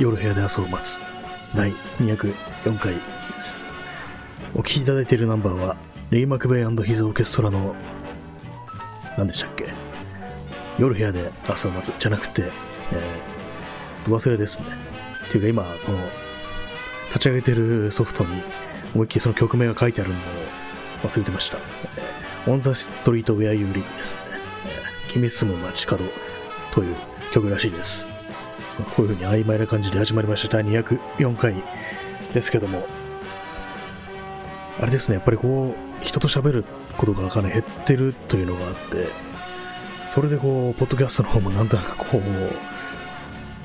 夜部屋で朝を待つ。第204回です。お聴きいただいているナンバーは、レイ・マクベイヒズ・オーケストラの、何でしたっけ？夜部屋で朝を待つじゃなくて、えー、忘れですね。っていうか今、この、立ち上げてるソフトに、思いっきりその曲名が書いてあるのを忘れてました。えー、On the Street Where You Live ですね。えー、君住む街角という曲らしいです。こういう風に曖昧な感じで始まりました。第204回ですけども、あれですね、やっぱりこう、人と喋ることがかなり減ってるというのがあって、それでこう、ポッドキャストの方もなんとなくこう、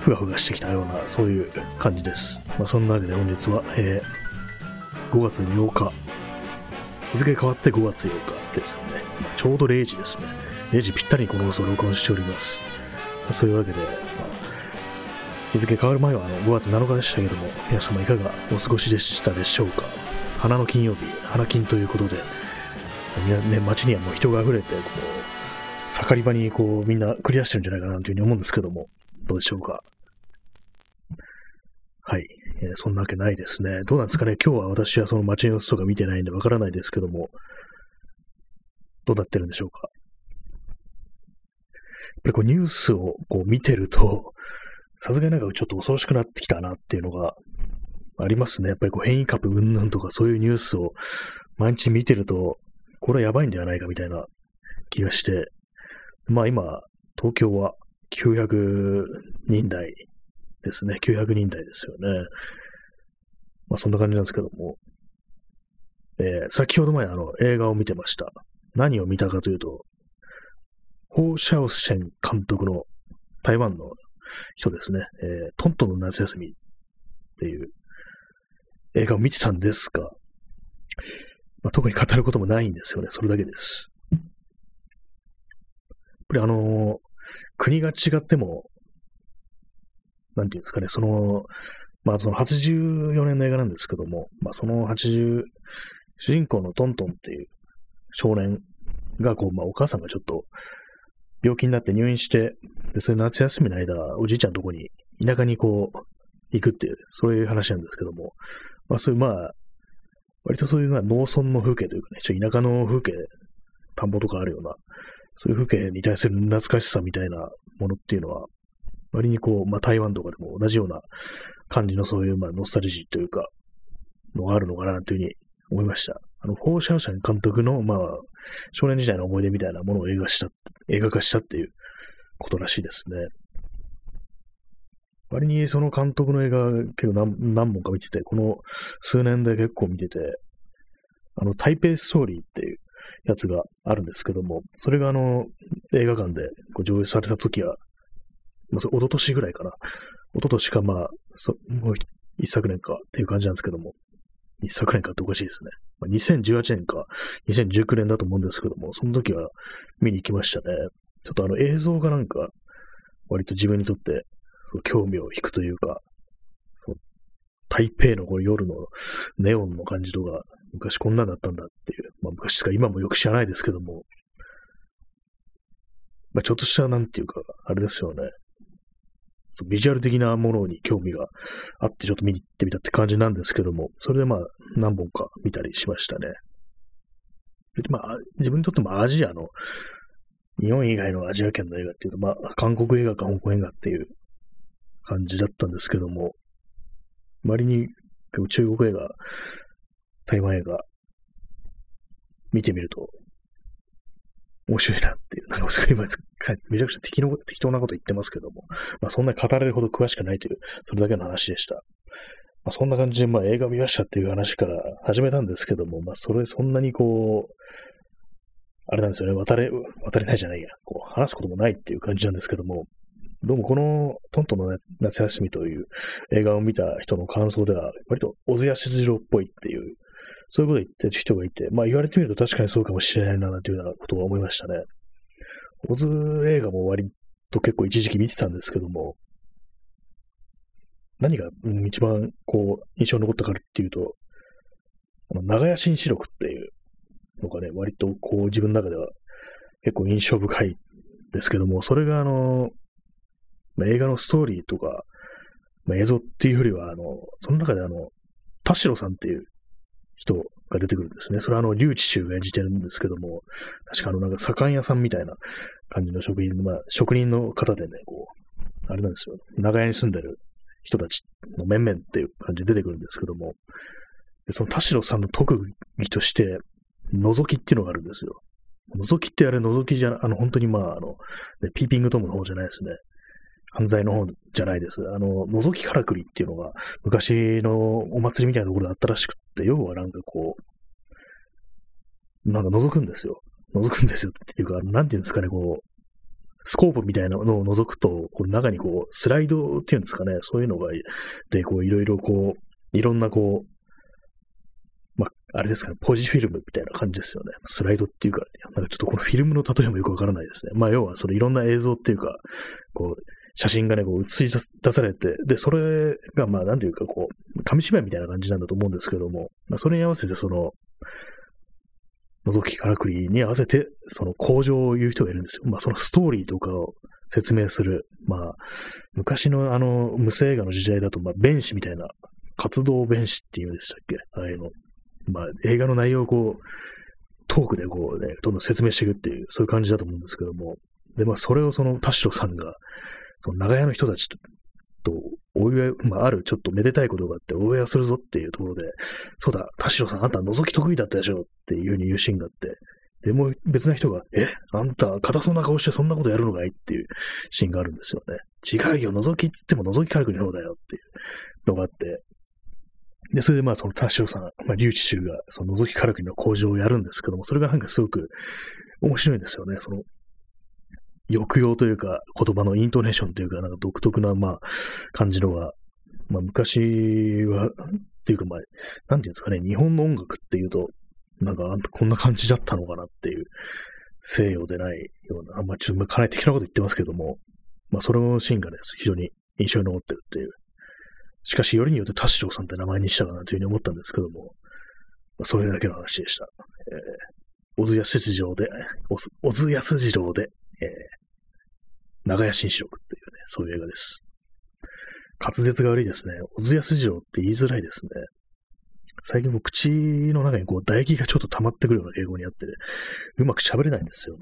ふがふがしてきたような、そういう感じです。まあ、そんなわけで本日は、えー、5月8日、日付変わって5月8日ですね。まあ、ちょうど0時ですね。0時ぴったりにこの放送を録音しております。そういうわけで、日付変わる前はあの5月7日でしたけども、皆様いかがお過ごしでしたでしょうか？花の金曜日、花金ということで、ね、街にはもう人が溢れて、こう、盛り場にこうみんな繰り出してるんじゃないかなというふうに思うんですけども、どうでしょうか？はい、えー、そんなわけないですね。どうなんですかね？今日は私はその街の様子とか見てないんでわからないですけども、どうなってるんでしょうか？やっぱりこうニュースをこう見てると、さすがになんかちょっと恐ろしくなってきたなっていうのがありますね。やっぱりこう変異株云々とかそういうニュースを毎日見てると、これはやばいんではないかみたいな気がして、まあ今、東京は900人台ですね。900人台ですよね。まあそんな感じなんですけども。えー、先ほど前あの映画を見てました。何を見たかというと、ホー・シャオシェン監督の台湾の人ですね、えー、トントンの夏休みっていう映画を見てたんですが、まあ、特に語ることもないんですよね。それだけです。やっぱりあのー、国が違っても、なんていうんですかね、その、まあその84年の映画なんですけども、まあその80、主人公のトントンっていう少年が、こう、まあお母さんがちょっと病気になって入院して、で、そういう夏休みの間、おじいちゃんのとこに、田舎にこう、行くっていう、そういう話なんですけども、まあそういうまあ、割とそういうまあ農村の風景というかね、ちょ田舎の風景、田んぼとかあるような、そういう風景に対する懐かしさみたいなものっていうのは、割にこう、まあ台湾とかでも同じような感じのそういうまあノスタルジーというか、のがあるのかなというふうに思いました。あの、フォーシャオシャン監督の、まあ、少年時代の思い出みたいなものを映画した、映画化したっていうことらしいですね。割にその監督の映画結構何何本か見てて、この数年で結構見てて、あの、台北ストーリーっていうやつがあるんですけども、それがあの、映画館でこう上映された時は、まあ、そ一昨年ぐらいかな。一昨年かまあ、そもう一昨年かっていう感じなんですけども、一昨年かっておかしいですね。まあ、2018年か2019年だと思うんですけども、その時は見に行きましたね。ちょっとあの映像がなんか、割と自分にとってそう興味を引くというか、そう台北のこう夜のネオンの感じとか、昔こんなんだったんだっていう、まあ昔か今もよく知らないですけども、まあちょっとしたなんていうか、あれですよね。ビジュアル的なものに興味があってちょっと見に行ってみたって感じなんですけども、それでまあ何本か見たりしましたね。でまあ自分にとってもアジアの、日本以外のアジア圏の映画っていうと、まあ韓国映画か香港映画っていう感じだったんですけども、割に中国映画、台湾映画、見てみると、面白いなっていう、なんかすごい今、めちゃくちゃ適適当なこと言ってますけども、まあそんな語れるほど詳しくないという、それだけの話でした。まあそんな感じで、まあ映画見ましたっていう話から始めたんですけども、まあそれ、そんなにこう、あれなんですよね、渡れ、渡れないじゃないや、こう、話すこともないっていう感じなんですけども、どうもこのトントンの夏休みという映画を見た人の感想では、割と小津安二郎っぽいっていう、そういうこと言ってる人がいて、まあ言われてみると確かにそうかもしれないな、というようなことを思いましたね。小津映画も割と結構一時期見てたんですけども、何が、うん、一番こう、印象に残ったかっていうと、あの、長屋新四録っていうのがね、割とこう自分の中では結構印象深いですけども、それがあの、まあ、映画のストーリーとか、まあ、映像っていうよりは、あの、その中であの、田代さんっていう人が出てくるんですね。それはあの、竜智秀が演じてるんですけども、確かあの、なんか左官屋さんみたいな感じの職員、まあ、職人の方でね、こう、あれなんですよ。長屋に住んでる人たちの面々っていう感じで出てくるんですけども、でその田代さんの特技として、覗きっていうのがあるんですよ。覗きってあれ覗きじゃ、あの、本当にまあ、あの、ね、ピーピングトムの方じゃないですね。犯罪の方じゃないです。あの、覗きからくりっていうのが、昔のお祭りみたいなところであったらしくって、要はなんかこう、なんか覗くんですよ。覗くんですよっていうか、なんていうんですかね、こう、スコープみたいなのを覗くと、こう中にこう、スライドっていうんですかね、そういうのが、で、こう、いろいろこう、いろんなこう、ま、あれですかね、ポジフィルムみたいな感じですよね。スライドっていうか、なんかちょっとこのフィルムの例えもよくわからないですね。まあ、要は、そのいろんな映像っていうか、こう、写真がね、こう映し出されて、で、それが、まあ、なんていうか、こう、紙芝居みたいな感じなんだと思うんですけども、まあ、それに合わせて、その、覗きからくりに合わせて、その工場を言う人がいるんですよ。まあ、そのストーリーとかを説明する。まあ、昔のあの、無声映画の時代だと、まあ、弁士みたいな、活動弁士っていうんでしたっけ？ああいうの。まあ、映画の内容をこう、トークでこうね、どんどん説明していくっていう、そういう感じだと思うんですけども。で、まあ、それをその田代さんが、その長屋の人たちと、お祝い、まあ、あるちょっとめでたいことがあって、お祝いするぞっていうところで、そうだ、田代さん、あんた覗き得意だったでしょっていうふうに言うシーンがあって、でも別な人が、え？あんた、硬そうな顔してそんなことやるのかいっていうシーンがあるんですよね。違うよ、覗きっつっても覗き軽くの方だよっていうのがあって、で、それでまあその田代さん、まあ、竜智秀がその覗き軽くの工場をやるんですけども、それがなんかすごく面白いんですよね。その抑揚というか、言葉のイントネーションというか、なんか独特な、まあ、感じのが、まあ、昔は、っていうか、まあ、なんていうんですかね、日本の音楽っていうと、なんか、こんな感じだったのかなっていう、西洋でないような、あんまちょっと、かなり的なこと言ってますけども、まあ、そのシーンがね、非常に印象に残ってるっていう。しかし、よりによって田代さんって名前にしたかなというふうに思ったんですけども、まあ、それだけの話でした。えー、小津安二郎で、小津安二郎で、長屋新四六っていうね、そういう映画です。滑舌が悪いですね。小津安二郎って言いづらいですね。最近も口の中にこう唾液がちょっと溜まってくるような傾向にあってね、うまく喋れないんですよね。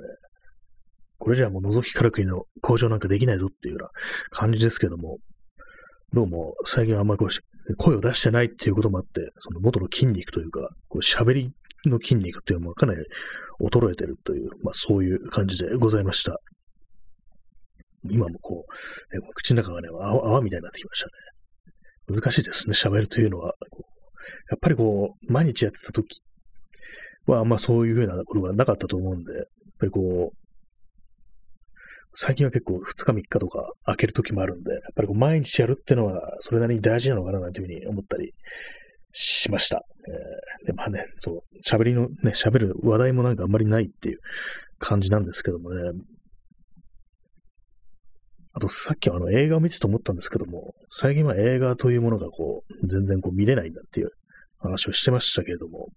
これじゃあもう覗きからくりの工場なんかできないぞっていうような感じですけども、どうも最近あんまり声を出してないっていうこともあって、その元の筋肉というか、こう喋りの筋肉っていうのもかなり衰えてるという、まあそういう感じでございました。今もこう、ね、口の中がね泡、泡みたいになってきましたね。難しいですね、喋るというのは。やっぱりこう、毎日やってた時は、まあそういうふうなことがなかったと思うんで、やっぱりこう、最近は結構2日3日とか開ける時もあるんで、やっぱりこう毎日やるってのはそれなりに大事なのかななんていうふうに思ったりしました。えー、で、まあね、そう、喋りのね、喋る話題もなんかあんまりないっていう感じなんですけどもね。あと、さっきあの映画を見てて思ったんですけども、最近は映画というものがこう、全然こう見れないんだっていう話をしてましたけれども、やっ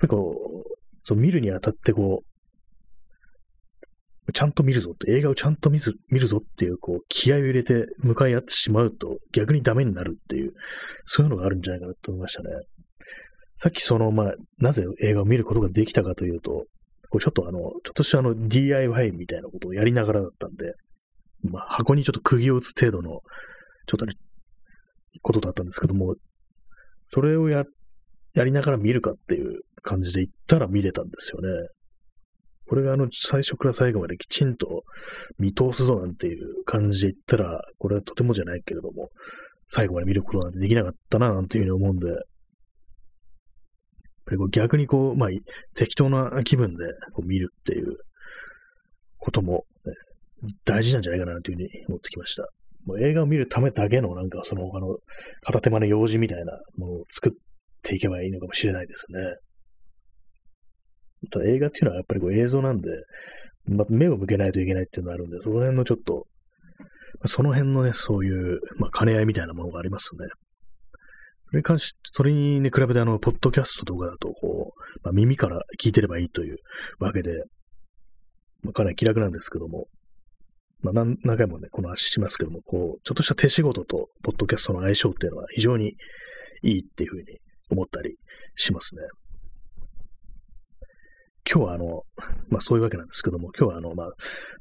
ぱりこう、そう見るにあたってこう、ちゃんと見るぞって、映画をちゃんと見る見るぞっていう、こう、気合を入れて向かい合ってしまうと逆にダメになるっていう、そういうのがあるんじゃないかなと思いましたね。さっきその、まあ、なぜ映画を見ることができたかというと、こうちょっとあの、ちょっとしたあの DIY みたいなことをやりながらだったんで、まあ、箱にちょっと釘を打つ程度の、ちょっとね、ことだったんですけども、それをや、やりながら見るかっていう感じで言ったら見れたんですよね。これがあの、最初から最後まできちんと見通すぞなんていう感じで言ったら、これはとてもじゃないけれども、最後まで見ることなんてできなかったな、なんていうふうに思うんで、逆にこう、まあ、適当な気分でこう見るっていうことも、大事なんじゃないかな、というふうに思ってきました。もう映画を見るためだけのなんかその他の片手間の用事みたいなものを作っていけばいいのかもしれないですね。映画っていうのはやっぱりこう映像なんで、まあ、目を向けないといけないっていうのがあるんで、その辺のちょっと、その辺のね、そういう、まあ、兼ね合いみたいなものがありますね。それに関し、それに、ね、比べてあの、ポッドキャストとかだと、こう、まあ、耳から聞いてればいいというわけで、まあ、かなり気楽なんですけども、まあ何回もね、この話しますけども、こう、ちょっとした手仕事と、ポッドキャストの相性っていうのは非常にいいっていうふうに思ったりしますね。今日はあの、まあそういうわけなんですけども、今日はあの、まあ、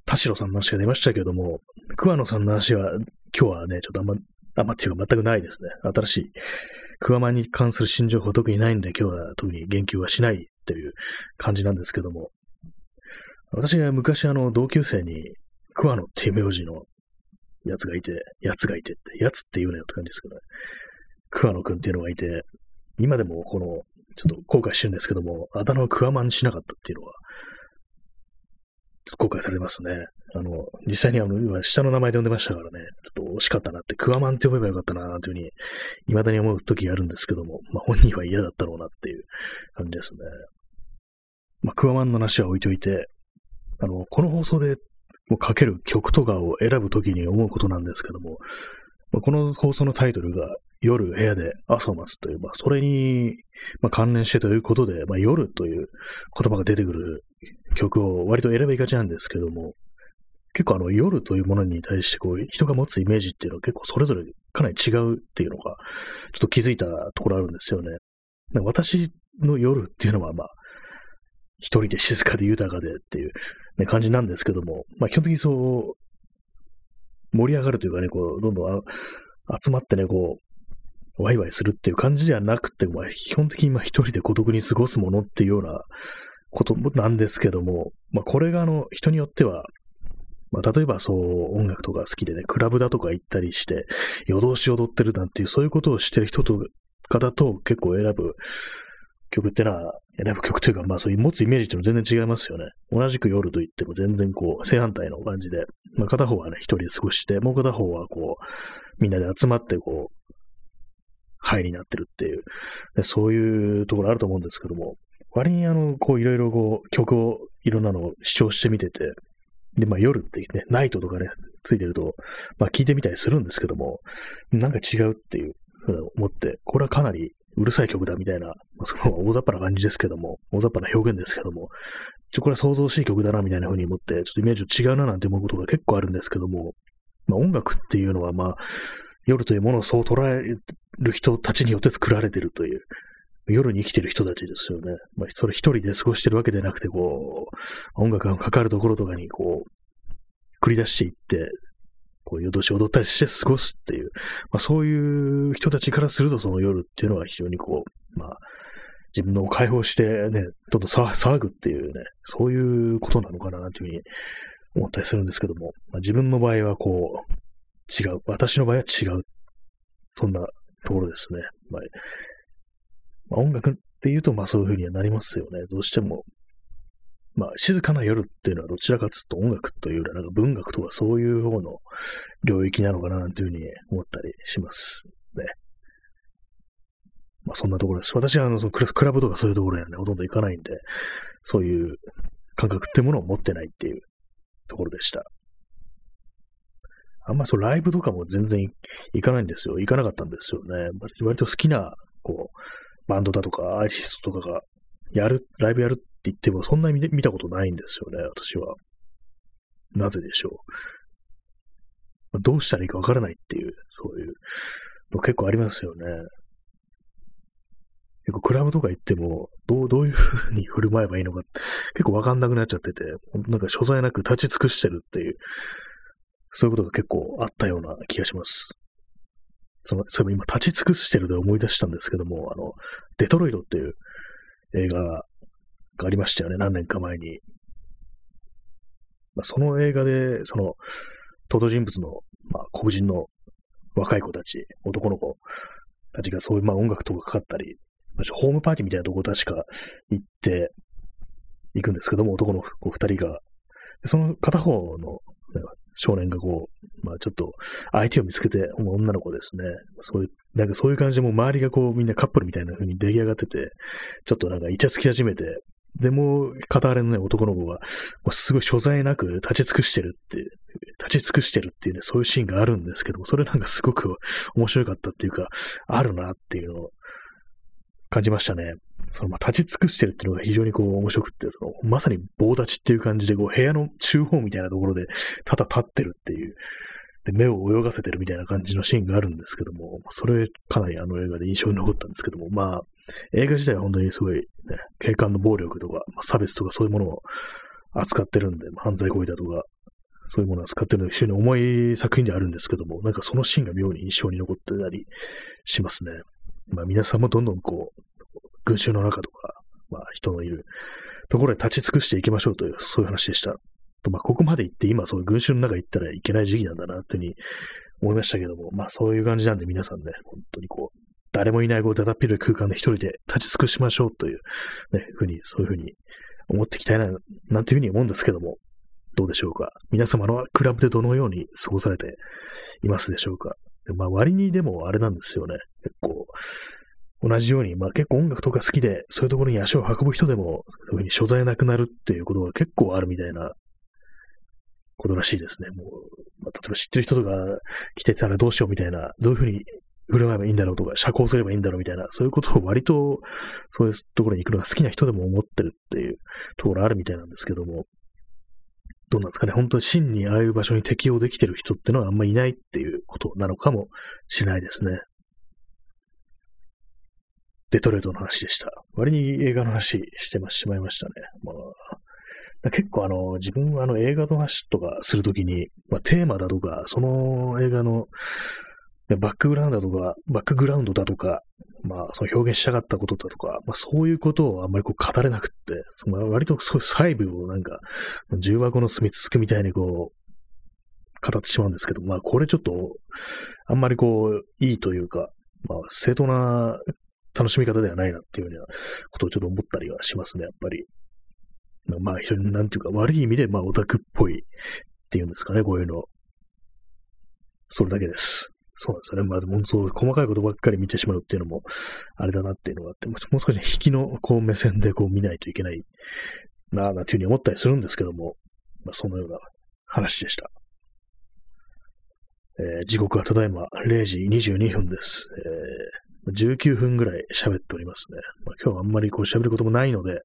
田代さんの話が出ましたけども、桑野さんの話は、今日はね、ちょっとあんま、あんまっていうか全くないですね。新しい、桑間に関する新情報特にないんで、今日は特に言及はしないっていう感じなんですけども、私が昔あの、同級生に、桑野っていう名字のやつがいて、やつがいてって、やつって言うなよって感じですけどね。桑野くんっていうのがいて、今でもこのちょっと後悔してるんですけども、あだ名をクワマンにしなかったっていうのは、ちょっと後悔されますね。あの、実際にあの、下の名前で呼んでましたからね、ちょっと惜しかったなって、クワマンって呼べばよかったな、なんていうふうに、未だに思う時があるんですけども、まあ本人は嫌だったろうなっていう感じですね。まあ、クワマンの話は置いといて、あの、この放送でかける曲とかを選ぶときに思うことなんですけども、まあ、この放送のタイトルが夜部屋で朝を待つという、まあ、それに、まあ、関連してということで、まあ、夜という言葉が出てくる曲を割と選びがちなんですけども、結構あの夜というものに対してこう人が持つイメージっていうのは結構それぞれかなり違うっていうのがちょっと気づいたところあるんですよね。私の夜っていうのはまあ一人で静かで豊かでっていう、ね、感じなんですけども、まあ基本的にそう盛り上がるというかね、こうどんどん集まってね、こうワイワイするっていう感じじゃなくて、まあ、基本的に一人で孤独に過ごすものっていうようなことなんですけども、まあ、これがあの、人によっては、まあ、例えばそう、音楽とか好きでね、クラブだとか行ったりして、夜通し踊ってるなんていう、そういうことをしてる人とかだと結構選ぶ曲ってのは、選ぶ曲というか、まあそういう持つイメージっていうのは全然違いますよね。同じく夜と言っても全然こう、正反対の感じで、まあ片方はね、一人で過ごして、もう片方はこう、みんなで集まってこう、範囲になってるっていう、でそういうところあると思うんですけども、割にあの、こういろいろこう曲をいろんなのを視聴してみてて、で、まあ夜ってね、ナイトとかね、ついてると、まあ聞いてみたりするんですけども、なんか違うっていうふうに思って、これはかなりうるさい曲だみたいな、まあ、その大雑把な感じですけども、大雑把な表現ですけども、ちょ、これは想像しい曲だなみたいな風に思って、ちょっとイメージと違うななんて思うことが結構あるんですけども、まあ音楽っていうのはまあ、夜というものをそう捉える人たちによって作られてるという、夜に生きてる人たちですよね。まあ、それ一人で過ごしてるわけでなくて、こう、音楽がかかるところとかに、こう、繰り出していって、こう、夜通し踊ったりして過ごすっていう、まあ、そういう人たちからすると、その夜っていうのは非常にこう、まあ、自分の解放してね、どんどん騒ぐっていうね、そういうことなのかな、なんていうふうに思ったりするんですけども、まあ、自分の場合はこう、違う。私の場合は違う。そんなところですね。まあ、まあ、音楽っていうと、まあそういう風にはなりますよね。どうしても。まあ、静かな夜っていうのはどちらかというと音楽というよりはなんか文学とかそういう方の領域なのかななんていうふうに思ったりしますね。まあそんなところです。私はあのそのクラブとかそういうところにはね、ほとんど行かないんで、そういう感覚っていうものを持ってないっていうところでした。あんまそうライブとかも全然行かないんですよ。行かなかったんですよね。割と好きな、こう、バンドだとかアーティストとかがやる、ライブやるって言ってもそんなに見たことないんですよね、私は。なぜでしょう。どうしたらいいかわからないっていう、そういうの結構ありますよね。結構クラブとか行っても、どう、どういう風に振る舞えばいいのか、結構わかんなくなっちゃってて、なんか所在なく立ち尽くしてるっていうそういうことが結構あったような気がします。その、それ今立ち尽くしてるで思い出したんですけども、あの、デトロイドっていう映画がありましたよね、何年か前に。まあ、その映画で、その、登場人物の、まあ、黒人の若い子たち、男の子たちがそういう、まあ、音楽とかかかったり、まあ、ホームパーティーみたいなとこ確か行って、行くんですけども、男の子二人が。その片方の少年がこう、まあちょっと相手を見つけて、女の子ですね。そういう、なんかそういう感じでもう周りがこうみんなカップルみたいな風に出来上がってて、ちょっとなんかイチャつき始めて、でも、片割れのね、男の子が、すごい所在なく立ち尽くしてるって、立ち尽くしてるっていうね、そういうシーンがあるんですけども、それなんかすごく面白かったっていうか、あるなっていうのを感じましたね。そのまあ立ち尽くしてるっていうのが非常にこう面白くって、そのまさに棒立ちっていう感じで、こう部屋の中央みたいなところでただ立ってるっていう、で、目を泳がせてるみたいな感じのシーンがあるんですけども、それかなりあの映画で印象に残ったんですけども、まあ、映画自体は本当にすごいね、警官の暴力とか、まあ、差別とかそういうものを扱ってるんで、まあ、犯罪行為だとか、そういうものを扱ってるので非常に重い作品であるんですけども、なんかそのシーンが妙に印象に残ってたりしますね。まあ皆さんもどんどんこう、群衆の中とか、まあ人のいるところで立ち尽くしていきましょうという、そういう話でした。とまあここまで行って今そういう群衆の中行ったらいけない時期なんだなっていうふうに思いましたけども、まあそういう感じなんで皆さんね、本当にこう、誰もいないこう、だだっぴる空間で一人で立ち尽くしましょうという、ね、ふうに、そういうふうに思っていきたいな、なんていうふうに思うんですけども、どうでしょうか皆様のクラブでどのように過ごされていますでしょうかまあ割にでもあれなんですよね。結構、同じように、まあ結構音楽とか好きで、そういうところに足を運ぶ人でも、そういうふうに所在なくなるっていうことが結構あるみたいなことらしいですね。もう、まあ、例えば知ってる人とか来てたらどうしようみたいな、どういうふうに振る舞えばいいんだろうとか、社交すればいいんだろうみたいな、そういうことを割と、そういうところに行くのが好きな人でも思ってるっていうところあるみたいなんですけども、どうなんですかね、本当に真にああいう場所に適応できてる人ってのはあんまいないっていうことなのかもしれないですね。デトロイトの話でした。割に映画の話してしまいましたね。まあ、結構あの、自分はあの映画の話とかするときに、まあ、テーマだとか、その映画のバックグラウンドだとか、バックグラウンドだとか、まあ、その表現したかったことだとか、まあ、そういうことをあんまりこう語れなくって、その割とすごい細部をなんか、重箱の隅つつくみたいにこう、語ってしまうんですけど、まあ、これちょっと、あんまりこう、いいというか、まあ、正当な楽しみ方ではないなっていうようなことをちょっと思ったりはしますね、やっぱり。まあ、非常になんていうか、悪い意味で、まあ、オタクっぽいっていうんですかね、こういうの。それだけです。そうなんですよね。まあでも、そう、細かいことばっかり見てしまうっていうのも、あれだなっていうのがあって、もう少し引きのこう目線でこう見ないといけないなぁ、なんていうふうに思ったりするんですけども、まあそのような話でした。えー、時刻はただいま0時22分です。えー、19分ぐらい喋っておりますね。まあ、今日はあんまりこう喋ることもないので、ちょっ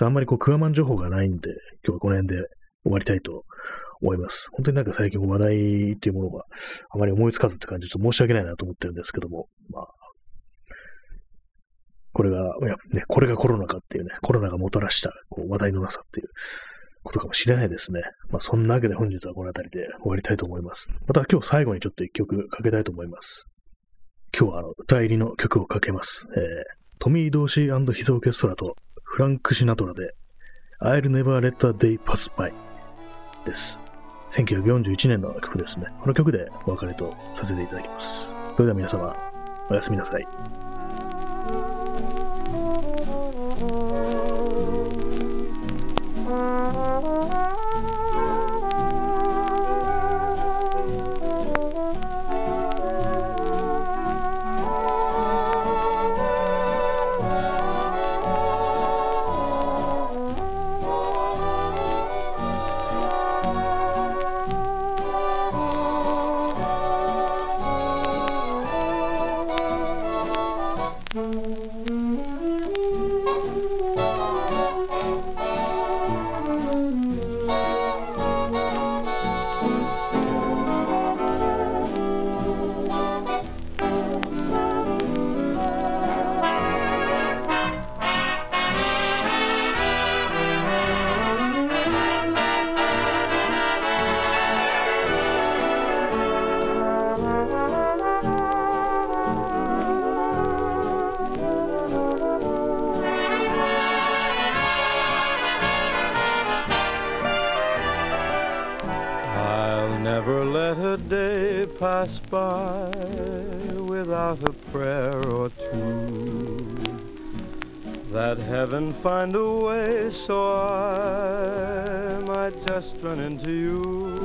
とあんまりこうクワマン情報がないんで、今日はこの辺で終わりたいと思います。本当になんか最近話題っていうものがあまり思いつかずって感じでちょっと申し訳ないなと思ってるんですけども、まあ、これが、いやね、これがコロナかっていうね、コロナがもたらしたこう話題のなさっていうことかもしれないですね。まあそんなわけで本日はこの辺りで終わりたいと思います。また今日最後にちょっと一曲かけたいと思います。今日はあの歌入りの曲をかけます。えー、トミー・ドーシーヒザオーケストラとフランク・シナトラで I'll never let a day pass by です。1941年の曲ですね。この曲でお別れとさせていただきます。それでは皆様、おやすみなさい。Pass by without a prayer or two. That heaven find a way so I might just run into you.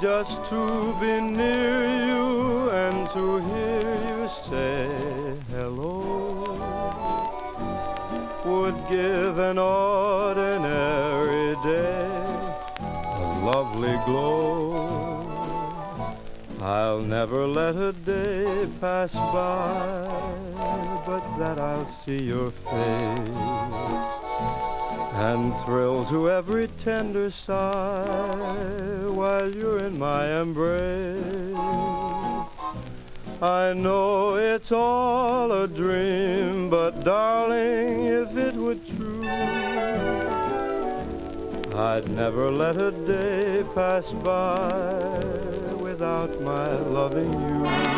Just to be near you and to hear you say hello would give an ordinary glow. I'll never let a day pass by but that I'll see your face and thrill to every tender sigh while you're in my embrace. I know it's all a dream, but darling, if it were true, I'd never let a day pass by without my loving you.